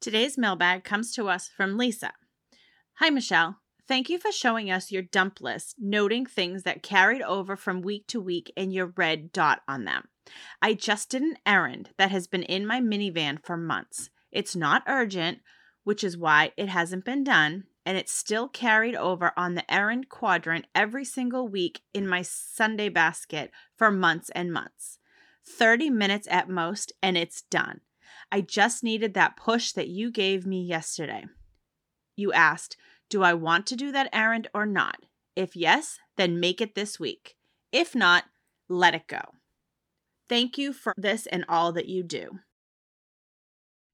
Today's mailbag comes to us from Lisa. Hi, Michelle. Thank you for showing us your dump list, noting things that carried over from week to week and your red dot on them. I just did an errand that has been in my minivan for months. It's not urgent, which is why it hasn't been done, and it's still carried over on the errand quadrant every single week in my Sunday basket for months and months. 30 minutes at most, and it's done. I just needed that push that you gave me yesterday. You asked, Do I want to do that errand or not? If yes, then make it this week. If not, let it go. Thank you for this and all that you do.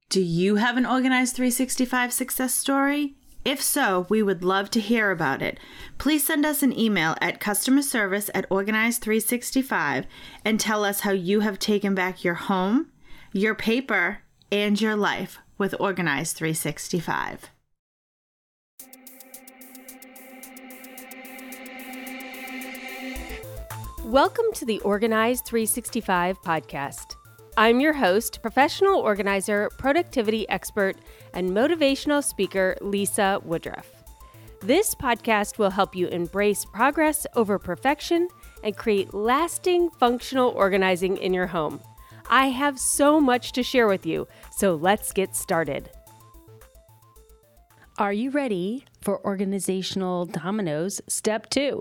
Do you have an Organize 365 success story? If so, we would love to hear about it. Please send us an email at customer service at organize365 and tell us how you have taken back your home, your paper, and your life with Organize 365. Welcome to the Organize 365 podcast. I'm your host, professional organizer, productivity expert, and motivational speaker, Lisa Woodruff. This podcast will help you embrace progress over perfection and create lasting functional organizing in your home. I have so much to share with you, so let's get started. Are you ready for organizational dominoes? Step two.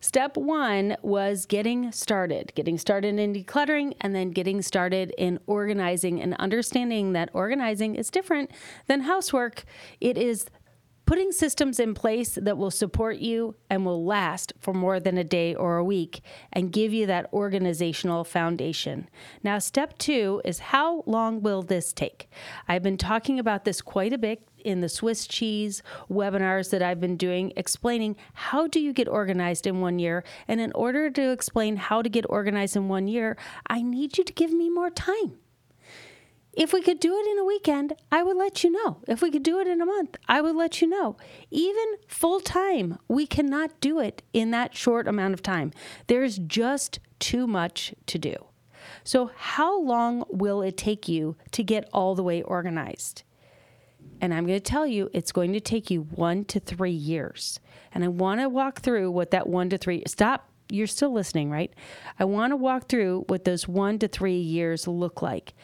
Step one was getting started, getting started in decluttering, and then getting started in organizing and understanding that organizing is different than housework. It is putting systems in place that will support you and will last for more than a day or a week and give you that organizational foundation. Now, step two is how long will this take? I've been talking about this quite a bit in the Swiss cheese webinars that I've been doing, explaining how do you get organized in one year. And in order to explain how to get organized in one year, I need you to give me more time. If we could do it in a weekend, I would let you know. If we could do it in a month, I would let you know. Even full time, we cannot do it in that short amount of time. There's just too much to do. So, how long will it take you to get all the way organized? And I'm going to tell you, it's going to take you one to three years. And I want to walk through what that one to three, stop, you're still listening, right? I want to walk through what those one to three years look like.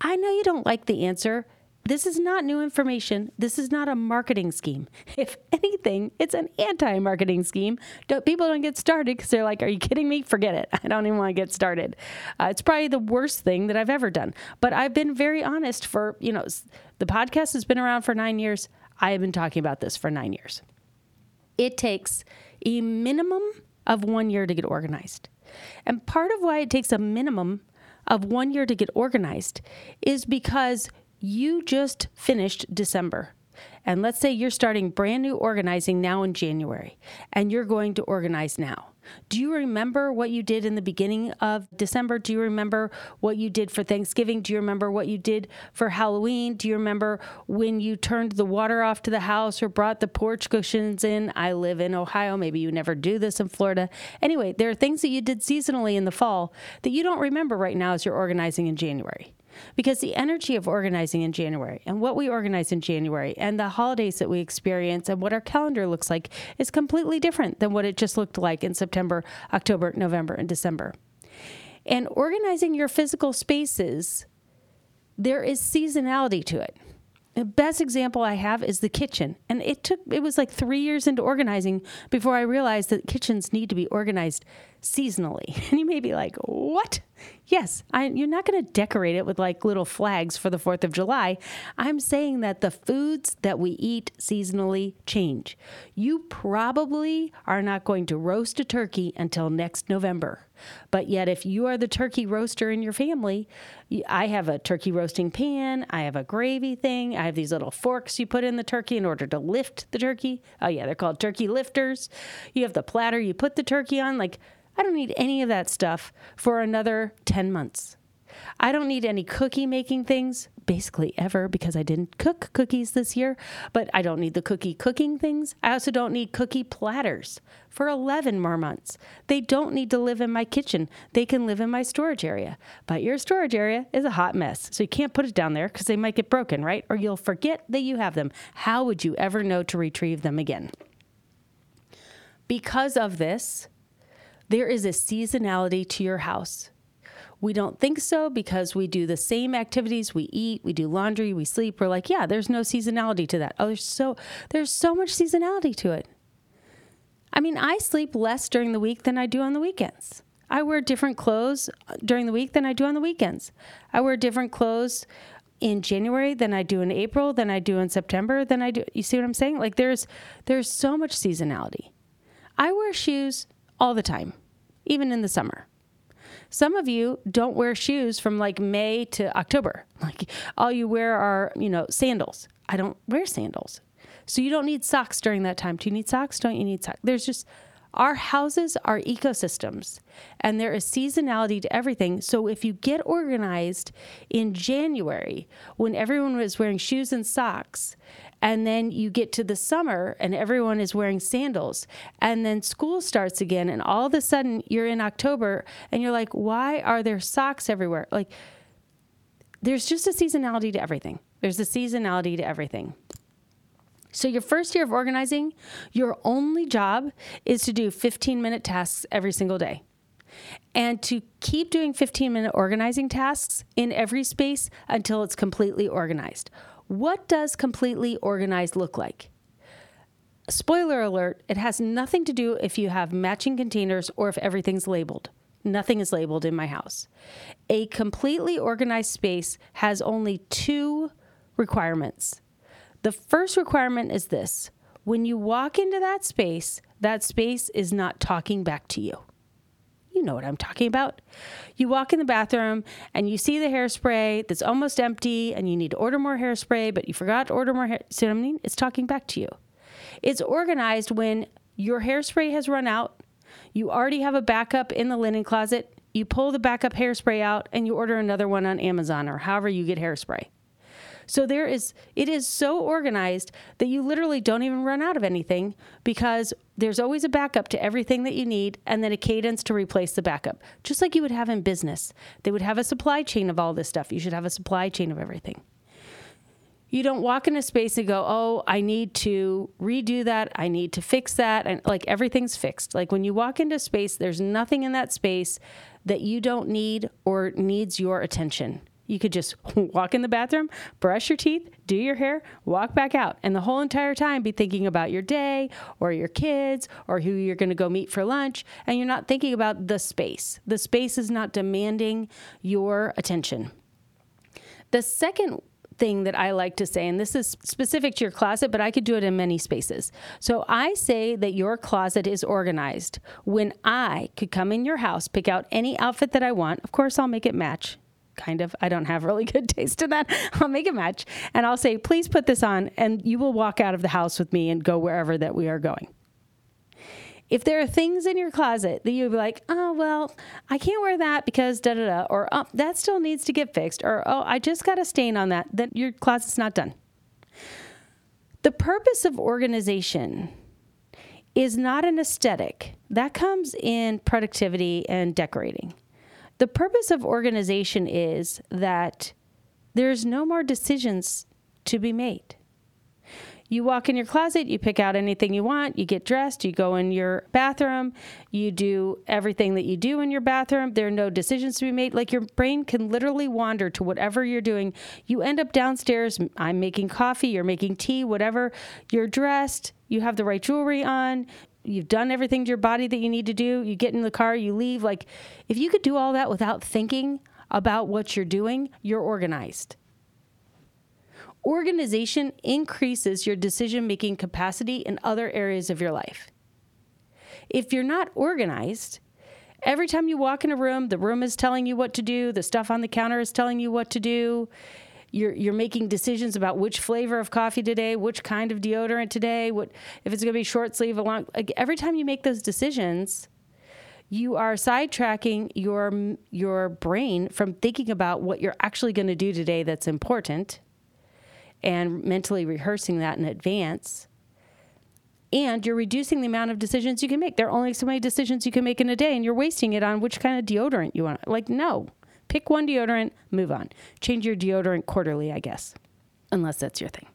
I know you don't like the answer. This is not new information. This is not a marketing scheme. If anything, it's an anti marketing scheme. Don't, people don't get started because they're like, Are you kidding me? Forget it. I don't even want to get started. Uh, it's probably the worst thing that I've ever done. But I've been very honest for, you know, the podcast has been around for nine years. I have been talking about this for nine years. It takes a minimum of one year to get organized. And part of why it takes a minimum of one year to get organized is because you just finished December. And let's say you're starting brand new organizing now in January and you're going to organize now. Do you remember what you did in the beginning of December? Do you remember what you did for Thanksgiving? Do you remember what you did for Halloween? Do you remember when you turned the water off to the house or brought the porch cushions in? I live in Ohio. Maybe you never do this in Florida. Anyway, there are things that you did seasonally in the fall that you don't remember right now as you're organizing in January because the energy of organizing in January and what we organize in January and the holidays that we experience and what our calendar looks like is completely different than what it just looked like in September, October, November, and December. And organizing your physical spaces, there is seasonality to it. The best example I have is the kitchen. And it took, it was like three years into organizing before I realized that kitchens need to be organized seasonally. And you may be like, what? Yes, I, you're not going to decorate it with like little flags for the 4th of July. I'm saying that the foods that we eat seasonally change. You probably are not going to roast a turkey until next November. But yet, if you are the turkey roaster in your family, I have a turkey roasting pan, I have a gravy thing, I have these little forks you put in the turkey in order to lift the turkey. Oh, yeah, they're called turkey lifters. You have the platter you put the turkey on. Like, I don't need any of that stuff for another 10 months. I don't need any cookie making things, basically ever, because I didn't cook cookies this year. But I don't need the cookie cooking things. I also don't need cookie platters for 11 more months. They don't need to live in my kitchen, they can live in my storage area. But your storage area is a hot mess. So you can't put it down there because they might get broken, right? Or you'll forget that you have them. How would you ever know to retrieve them again? Because of this, there is a seasonality to your house. We don't think so because we do the same activities. We eat, we do laundry, we sleep. We're like, yeah, there's no seasonality to that. Oh, there's so there's so much seasonality to it. I mean, I sleep less during the week than I do on the weekends. I wear different clothes uh, during the week than I do on the weekends. I wear different clothes in January than I do in April, than I do in September, than I do. You see what I'm saying? Like there's there's so much seasonality. I wear shoes all the time, even in the summer. Some of you don't wear shoes from like May to October. Like all you wear are, you know, sandals. I don't wear sandals. So you don't need socks during that time. Do you need socks? Don't you need socks? There's just our houses are ecosystems and there is seasonality to everything. So if you get organized in January when everyone was wearing shoes and socks and then you get to the summer and everyone is wearing sandals. And then school starts again and all of a sudden you're in October and you're like why are there socks everywhere? Like there's just a seasonality to everything. There's a seasonality to everything. So your first year of organizing your only job is to do 15 minute tasks every single day. And to keep doing 15 minute organizing tasks in every space until it's completely organized what does completely organized look like? Spoiler alert, it has nothing to do if you have matching containers or if everything's labeled. Nothing is labeled in my house. A completely organized space has only two requirements. The first requirement is this when you walk into that space, that space is not talking back to you. You know what I'm talking about. You walk in the bathroom and you see the hairspray that's almost empty and you need to order more hairspray, but you forgot to order more hair. See what I mean? It's talking back to you. It's organized when your hairspray has run out, you already have a backup in the linen closet, you pull the backup hairspray out and you order another one on Amazon or however you get hairspray. So there is it is so organized that you literally don't even run out of anything because there's always a backup to everything that you need and then a cadence to replace the backup. Just like you would have in business. They would have a supply chain of all this stuff. You should have a supply chain of everything. You don't walk in a space and go, "Oh, I need to redo that. I need to fix that." And like everything's fixed. Like when you walk into space, there's nothing in that space that you don't need or needs your attention. You could just walk in the bathroom, brush your teeth, do your hair, walk back out, and the whole entire time be thinking about your day or your kids or who you're going to go meet for lunch. And you're not thinking about the space. The space is not demanding your attention. The second thing that I like to say, and this is specific to your closet, but I could do it in many spaces. So I say that your closet is organized when I could come in your house, pick out any outfit that I want. Of course, I'll make it match kind of. I don't have really good taste in that. I'll make a match and I'll say, please put this on, and you will walk out of the house with me and go wherever that we are going. If there are things in your closet that you'd be like, oh, well, I can't wear that because da da da, or oh, that still needs to get fixed, or oh, I just got a stain on that, then your closet's not done. The purpose of organization is not an aesthetic, that comes in productivity and decorating. The purpose of organization is that there's no more decisions to be made. You walk in your closet, you pick out anything you want, you get dressed, you go in your bathroom, you do everything that you do in your bathroom. There are no decisions to be made. Like your brain can literally wander to whatever you're doing. You end up downstairs, I'm making coffee, you're making tea, whatever. You're dressed, you have the right jewelry on, you've done everything to your body that you need to do. You get in the car, you leave. Like, if you could do all that without thinking about what you're doing, you're organized. Organization increases your decision making capacity in other areas of your life. If you're not organized, every time you walk in a room, the room is telling you what to do, the stuff on the counter is telling you what to do you're you're making decisions about which flavor of coffee today, which kind of deodorant today, what if it's going to be short sleeve, long. Like every time you make those decisions, you are sidetracking your your brain from thinking about what you're actually going to do today that's important and mentally rehearsing that in advance. And you're reducing the amount of decisions you can make. There are only so many decisions you can make in a day and you're wasting it on which kind of deodorant you want. Like no pick one deodorant move on. Change your deodorant quarterly i guess unless that's your thing.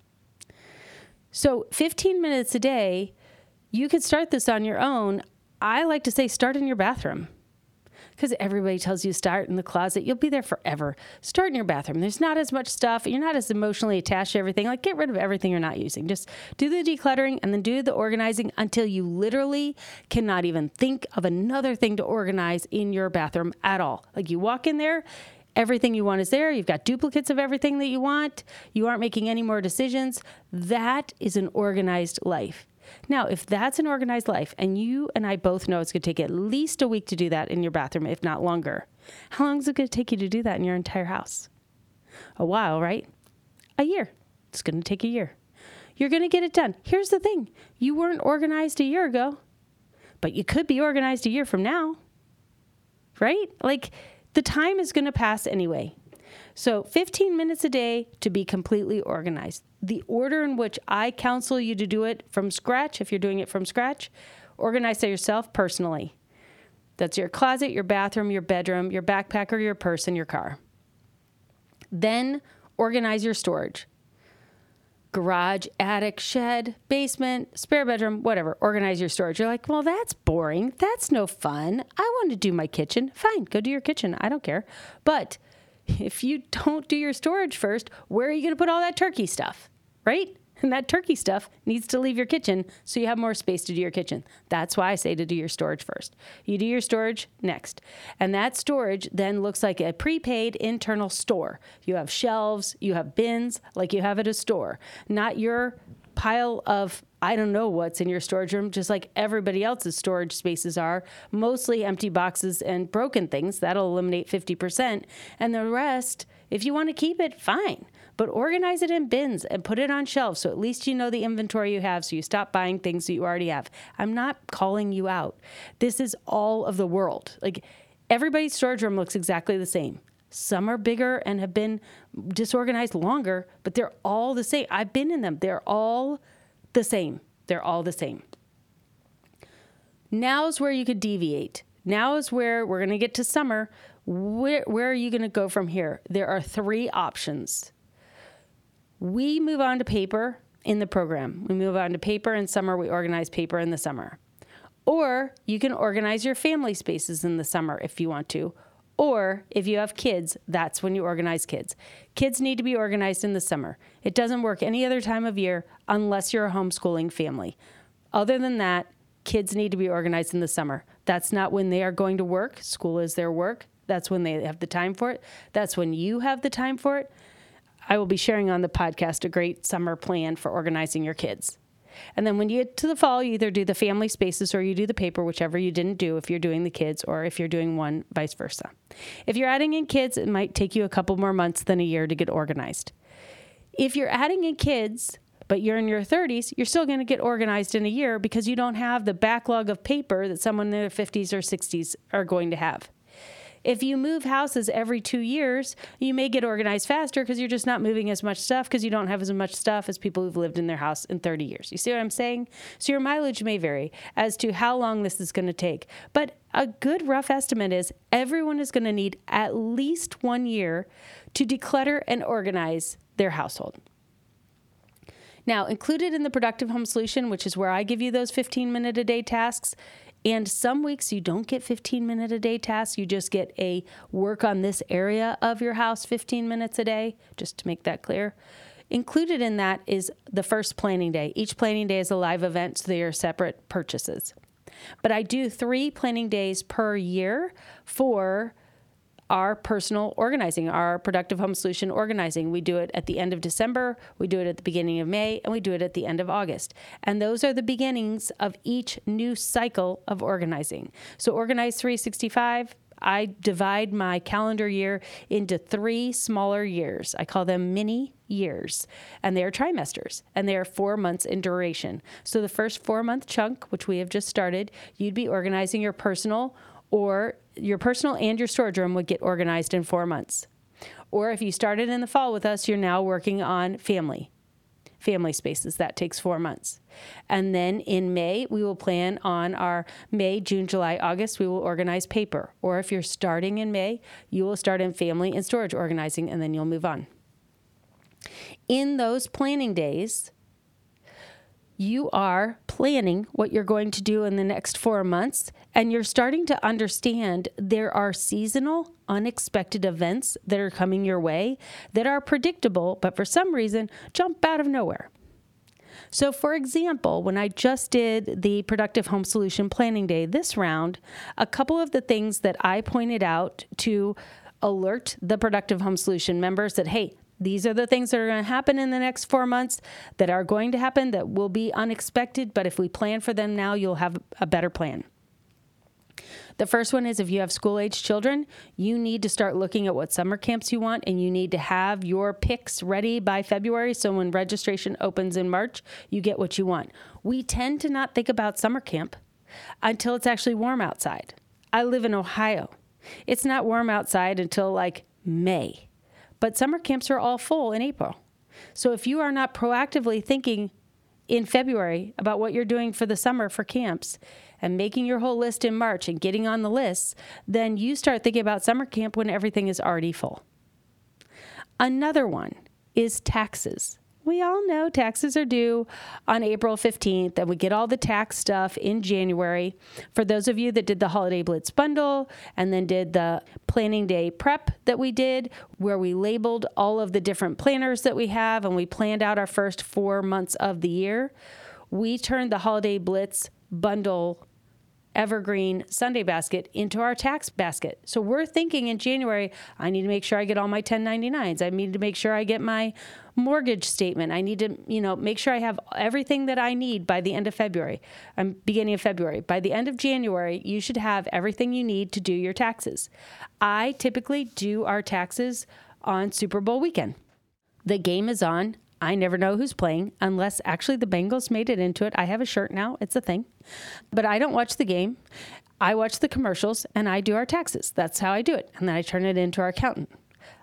So 15 minutes a day you could start this on your own. I like to say start in your bathroom because everybody tells you start in the closet. You'll be there forever. Start in your bathroom. There's not as much stuff. You're not as emotionally attached to everything. Like, get rid of everything you're not using. Just do the decluttering and then do the organizing until you literally cannot even think of another thing to organize in your bathroom at all. Like, you walk in there, everything you want is there. You've got duplicates of everything that you want. You aren't making any more decisions. That is an organized life. Now, if that's an organized life, and you and I both know it's going to take at least a week to do that in your bathroom, if not longer, how long is it going to take you to do that in your entire house? A while, right? A year. It's going to take a year. You're going to get it done. Here's the thing you weren't organized a year ago, but you could be organized a year from now, right? Like the time is going to pass anyway. So, 15 minutes a day to be completely organized. The order in which I counsel you to do it from scratch, if you're doing it from scratch, organize it yourself personally. That's your closet, your bathroom, your bedroom, your backpack or your purse, and your car. Then organize your storage garage, attic, shed, basement, spare bedroom, whatever. Organize your storage. You're like, well, that's boring. That's no fun. I want to do my kitchen. Fine, go do your kitchen. I don't care. But if you don't do your storage first, where are you going to put all that turkey stuff? Right? And that turkey stuff needs to leave your kitchen so you have more space to do your kitchen. That's why I say to do your storage first. You do your storage next. And that storage then looks like a prepaid internal store. You have shelves, you have bins like you have at a store, not your pile of I don't know what's in your storage room, just like everybody else's storage spaces are, mostly empty boxes and broken things. That'll eliminate 50%. And the rest, if you want to keep it, fine. But organize it in bins and put it on shelves so at least you know the inventory you have so you stop buying things that you already have. I'm not calling you out. This is all of the world. Like everybody's storage room looks exactly the same. Some are bigger and have been disorganized longer, but they're all the same. I've been in them. They're all the same. They're all the same. Now's where you could deviate. Now is where we're going to get to summer. Where, where are you going to go from here? There are three options. We move on to paper in the program. We move on to paper in summer. We organize paper in the summer. Or you can organize your family spaces in the summer if you want to, or if you have kids, that's when you organize kids. Kids need to be organized in the summer. It doesn't work any other time of year unless you're a homeschooling family. Other than that, kids need to be organized in the summer. That's not when they are going to work. School is their work. That's when they have the time for it. That's when you have the time for it. I will be sharing on the podcast a great summer plan for organizing your kids. And then when you get to the fall, you either do the family spaces or you do the paper, whichever you didn't do if you're doing the kids or if you're doing one, vice versa. If you're adding in kids, it might take you a couple more months than a year to get organized. If you're adding in kids, but you're in your 30s, you're still going to get organized in a year because you don't have the backlog of paper that someone in their 50s or 60s are going to have. If you move houses every two years, you may get organized faster because you're just not moving as much stuff because you don't have as much stuff as people who've lived in their house in 30 years. You see what I'm saying? So your mileage may vary as to how long this is going to take. But a good rough estimate is everyone is going to need at least one year to declutter and organize their household. Now, included in the Productive Home Solution, which is where I give you those 15 minute a day tasks, and some weeks you don't get 15 minute a day tasks, you just get a work on this area of your house 15 minutes a day, just to make that clear. Included in that is the first planning day. Each planning day is a live event, so they are separate purchases. But I do three planning days per year for our personal organizing, our productive home solution organizing. We do it at the end of December, we do it at the beginning of May, and we do it at the end of August. And those are the beginnings of each new cycle of organizing. So, Organize 365. I divide my calendar year into three smaller years. I call them mini years, and they are trimesters, and they are four months in duration. So, the first four month chunk, which we have just started, you'd be organizing your personal or your personal and your storage room would get organized in four months. Or if you started in the fall with us, you're now working on family family spaces. That takes four months. And then in May, we will plan on our May, June, July, August, we will organize paper. Or if you're starting in May, you will start in family and storage organizing and then you'll move on. In those planning days, you are planning what you're going to do in the next four months, and you're starting to understand there are seasonal, unexpected events that are coming your way that are predictable, but for some reason jump out of nowhere. So, for example, when I just did the Productive Home Solution Planning Day this round, a couple of the things that I pointed out to alert the Productive Home Solution members that, hey, these are the things that are going to happen in the next four months that are going to happen that will be unexpected, but if we plan for them now, you'll have a better plan. The first one is if you have school age children, you need to start looking at what summer camps you want and you need to have your picks ready by February. So when registration opens in March, you get what you want. We tend to not think about summer camp until it's actually warm outside. I live in Ohio. It's not warm outside until like May. But summer camps are all full in April. So if you are not proactively thinking in February about what you're doing for the summer for camps and making your whole list in March and getting on the lists, then you start thinking about summer camp when everything is already full. Another one is taxes we all know taxes are due on April 15th, and we get all the tax stuff in January. For those of you that did the Holiday Blitz bundle and then did the planning day prep that we did, where we labeled all of the different planners that we have and we planned out our first four months of the year, we turned the Holiday Blitz bundle evergreen Sunday basket into our tax basket. So we're thinking in January, I need to make sure I get all my 1099s. I need to make sure I get my mortgage statement. I need to, you know, make sure I have everything that I need by the end of February. I'm um, beginning of February. By the end of January, you should have everything you need to do your taxes. I typically do our taxes on Super Bowl weekend. The game is on. I never know who's playing unless actually the Bengals made it into it. I have a shirt now, it's a thing. But I don't watch the game. I watch the commercials and I do our taxes. That's how I do it. And then I turn it into our accountant.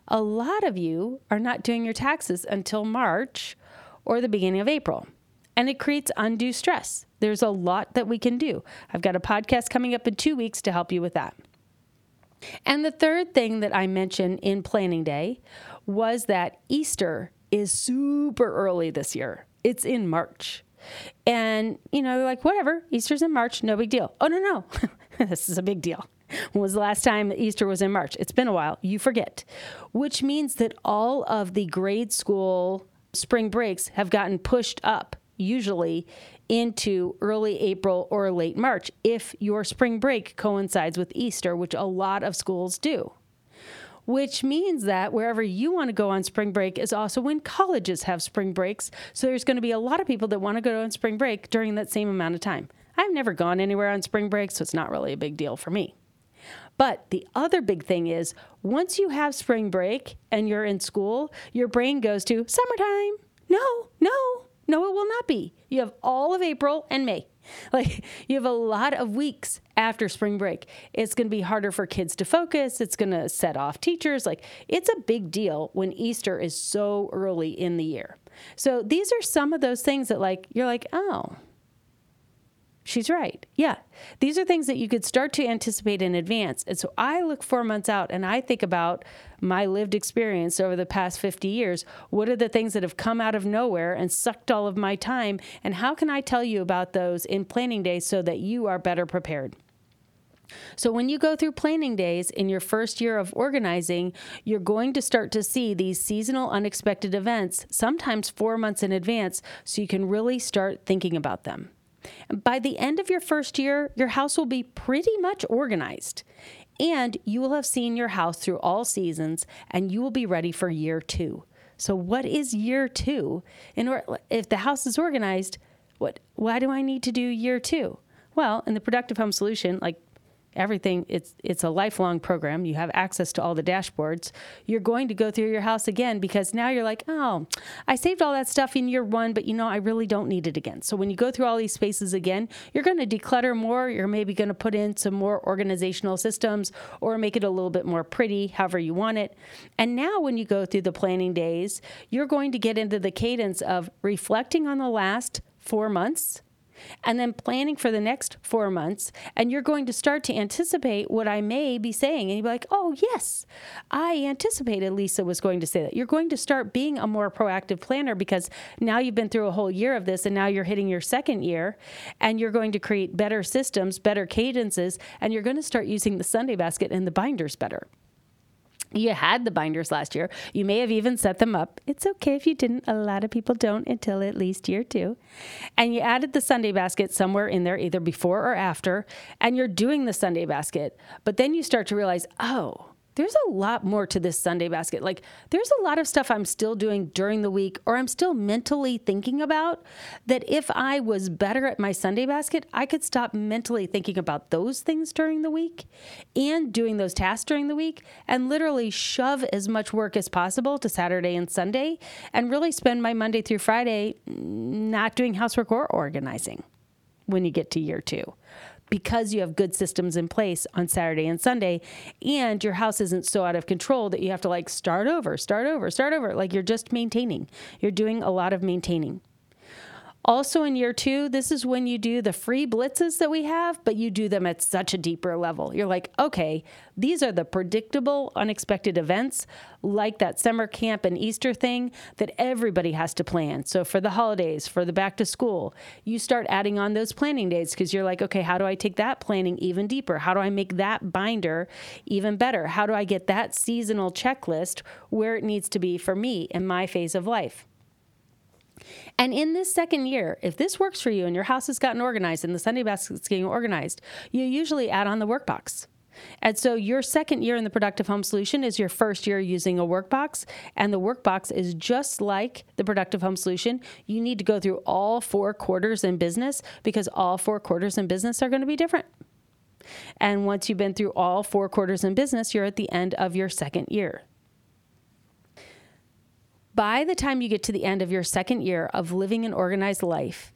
A lot of you are not doing your taxes until March or the beginning of April. And it creates undue stress. There's a lot that we can do. I've got a podcast coming up in two weeks to help you with that. And the third thing that I mentioned in Planning Day was that Easter is super early this year. It's in March. And, you know, they're like, whatever, Easter's in March, no big deal. Oh, no, no, this is a big deal. When was the last time Easter was in March? It's been a while. You forget. Which means that all of the grade school spring breaks have gotten pushed up, usually into early April or late March, if your spring break coincides with Easter, which a lot of schools do which means that wherever you want to go on spring break is also when colleges have spring breaks. So there's going to be a lot of people that want to go on spring break during that same amount of time. I've never gone anywhere on spring break, so it's not really a big deal for me. But the other big thing is once you have spring break and you're in school, your brain goes to summertime. No, no, no, it will not be. You have all of April and May. Like you have a lot of weeks after spring break. It's going to be harder for kids to focus. It's going to set off teachers. Like it's a big deal when Easter is so early in the year. So these are some of those things that like you're like, "Oh, She's right. Yeah. These are things that you could start to anticipate in advance. And so I look four months out and I think about my lived experience over the past 50 years. What are the things that have come out of nowhere and sucked all of my time? And how can I tell you about those in planning days so that you are better prepared? So, when you go through planning days in your first year of organizing, you're going to start to see these seasonal unexpected events, sometimes four months in advance, so you can really start thinking about them. By the end of your first year, your house will be pretty much organized. And you will have seen your house through all seasons and you will be ready for year two. So, what is year two? In or, if the house is organized, what why do I need to do year two? Well, in the productive home solution, like everything it's it's a lifelong program. You have access to all the dashboards. You're going to go through your house again because now you're like oh i saved all that stuff in year one but you know i really don't need it again. So when you go through all these spaces again you're going to declutter more. You're maybe going to put in some more organizational systems or make it a little bit more pretty however you want it. And now when you go through the planning days you're going to get into the cadence of reflecting on the last four months and then planning for the next four months. And you're going to start to anticipate what I may be saying. And you'll be like, oh, yes, I anticipated Lisa was going to say that. You're going to start being a more proactive planner because now you've been through a whole year of this and now you're hitting your second year and you're going to create better systems, better cadences, and you're going to start using the Sunday basket and the binders better. You had the binders last year. You may have even set them up. It's okay if you didn't. A lot of people don't until at least year two. And you added the Sunday basket somewhere in there, either before or after, and you're doing the Sunday basket. But then you start to realize, oh, there's a lot more to this Sunday basket. Like, there's a lot of stuff I'm still doing during the week or I'm still mentally thinking about that if I was better at my Sunday basket, I could stop mentally thinking about those things during the week and doing those tasks during the week and literally shove as much work as possible to Saturday and Sunday and really spend my Monday through Friday not doing housework or organizing when you get to year two because you have good systems in place on Saturday and Sunday, and your house isn't so out of control that you have to like start over, start over, start over. Like you're just maintaining. You're doing a lot of maintaining. Also, in year two, this is when you do the free blitzes that we have, but you do them at such a deeper level. You're like, okay, these are the predictable, unexpected events, like that summer camp and Easter thing that everybody has to plan. So, for the holidays, for the back to school, you start adding on those planning days because you're like, okay, how do I take that planning even deeper? How do I make that binder even better? How do I get that seasonal checklist where it needs to be for me in my phase of life? And in this second year, if this works for you and your house has gotten organized and the Sunday basket's getting organized, you usually add on the workbox. And so your second year in the productive home solution is your first year using a workbox. And the workbox is just like the productive home solution. You need to go through all four quarters in business because all four quarters in business are going to be different. And once you've been through all four quarters in business, you're at the end of your second year by the time you get to the end of your second year of living an organized life,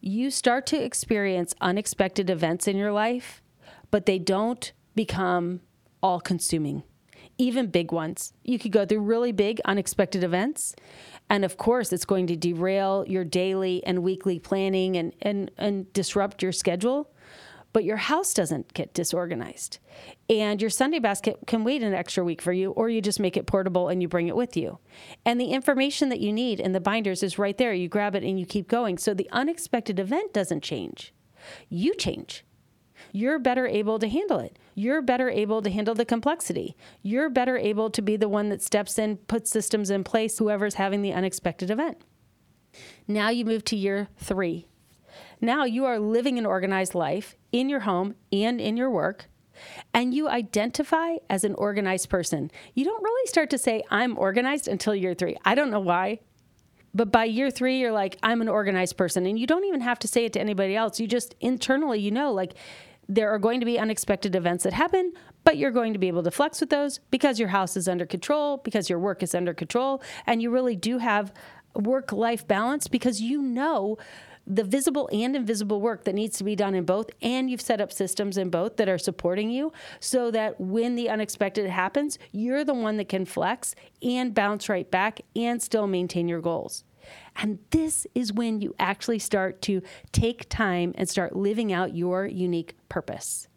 you start to experience unexpected events in your life, but they don't become all consuming, even big ones. You could go through really big, unexpected events. And of course, it's going to derail your daily and weekly planning and, and, and disrupt your schedule but your house doesn't get disorganized. And your Sunday basket can wait an extra week for you, or you just make it portable and you bring it with you. And the information that you need in the binders is right there. You grab it and you keep going. So the unexpected event doesn't change. You change. You're better able to handle it. You're better able to handle the complexity. You're better able to be the one that steps in, puts systems in place, whoever's having the unexpected event. Now you move to year three. Now you are living an organized life in your home and in your work, and you identify as an organized person. You don't really start to say, I'm organized until year three. I don't know why. But by year three, you're like, I'm an organized person. And you don't even have to say it to anybody else. You just internally, you know, like there are going to be unexpected events that happen, but you're going to be able to flex with those because your house is under control, because your work is under control, and you really do have work life balance because you know the visible and invisible work that needs to be done in both, and you've set up systems in both that are supporting you so that when the unexpected happens, you're the one that can flex and bounce right back and still maintain your goals. And this is when you actually start to take time and start living out your unique purpose.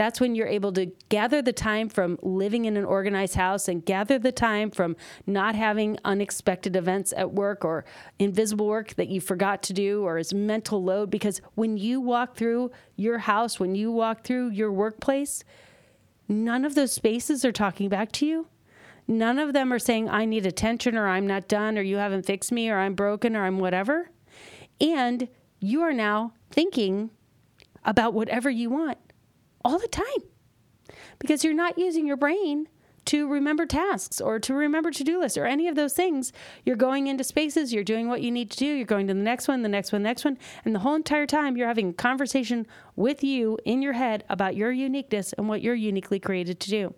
That's when you're able to gather the time from living in an organized house and gather the time from not having unexpected events at work or invisible work that you forgot to do or is mental load. Because when you walk through your house, when you walk through your workplace, none of those spaces are talking back to you. None of them are saying, I need attention or I'm not done or you haven't fixed me or I'm broken or I'm whatever. And you are now thinking about whatever you want all the time because you're not using your brain to remember tasks or to remember to do lists or any of those things. You're going into spaces, you're doing what you need to do, you're going to the next one, the next one, the next one. And the whole entire time, you're having a conversation with you in your head about your uniqueness and what you're uniquely created to do.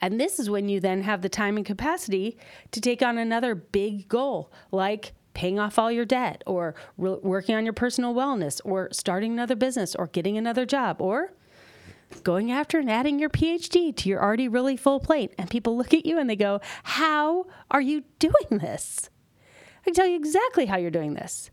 And this is when you then have the time and capacity to take on another big goal, like paying off all your debt, or re- working on your personal wellness, or starting another business, or getting another job, or going after and adding your PhD to your already really full plate. And people look at you and they go, How are you doing this? I can tell you exactly how you're doing this.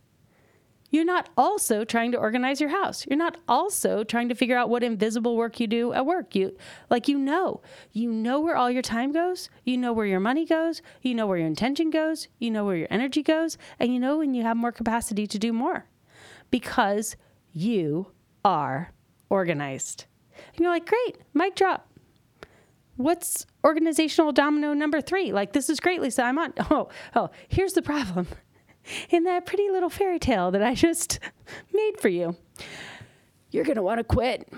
You're not also trying to organize your house. You're not also trying to figure out what invisible work you do at work. You like you know. You know where all your time goes, you know where your money goes, you know where your intention goes, you know where your energy goes, and you know when you have more capacity to do more. Because you are organized. And you're like, "Great, mic drop." What's organizational domino number 3? Like this is great, Lisa. I'm on. Oh, oh, here's the problem in that pretty little fairy tale that I just made for you. You're going to want to quit.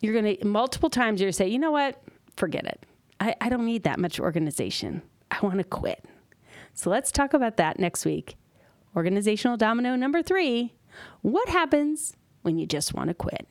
You're going to, multiple times, you're going to say, you know what? Forget it. I, I don't need that much organization. I want to quit. So let's talk about that next week. Organizational domino number three what happens when you just want to quit?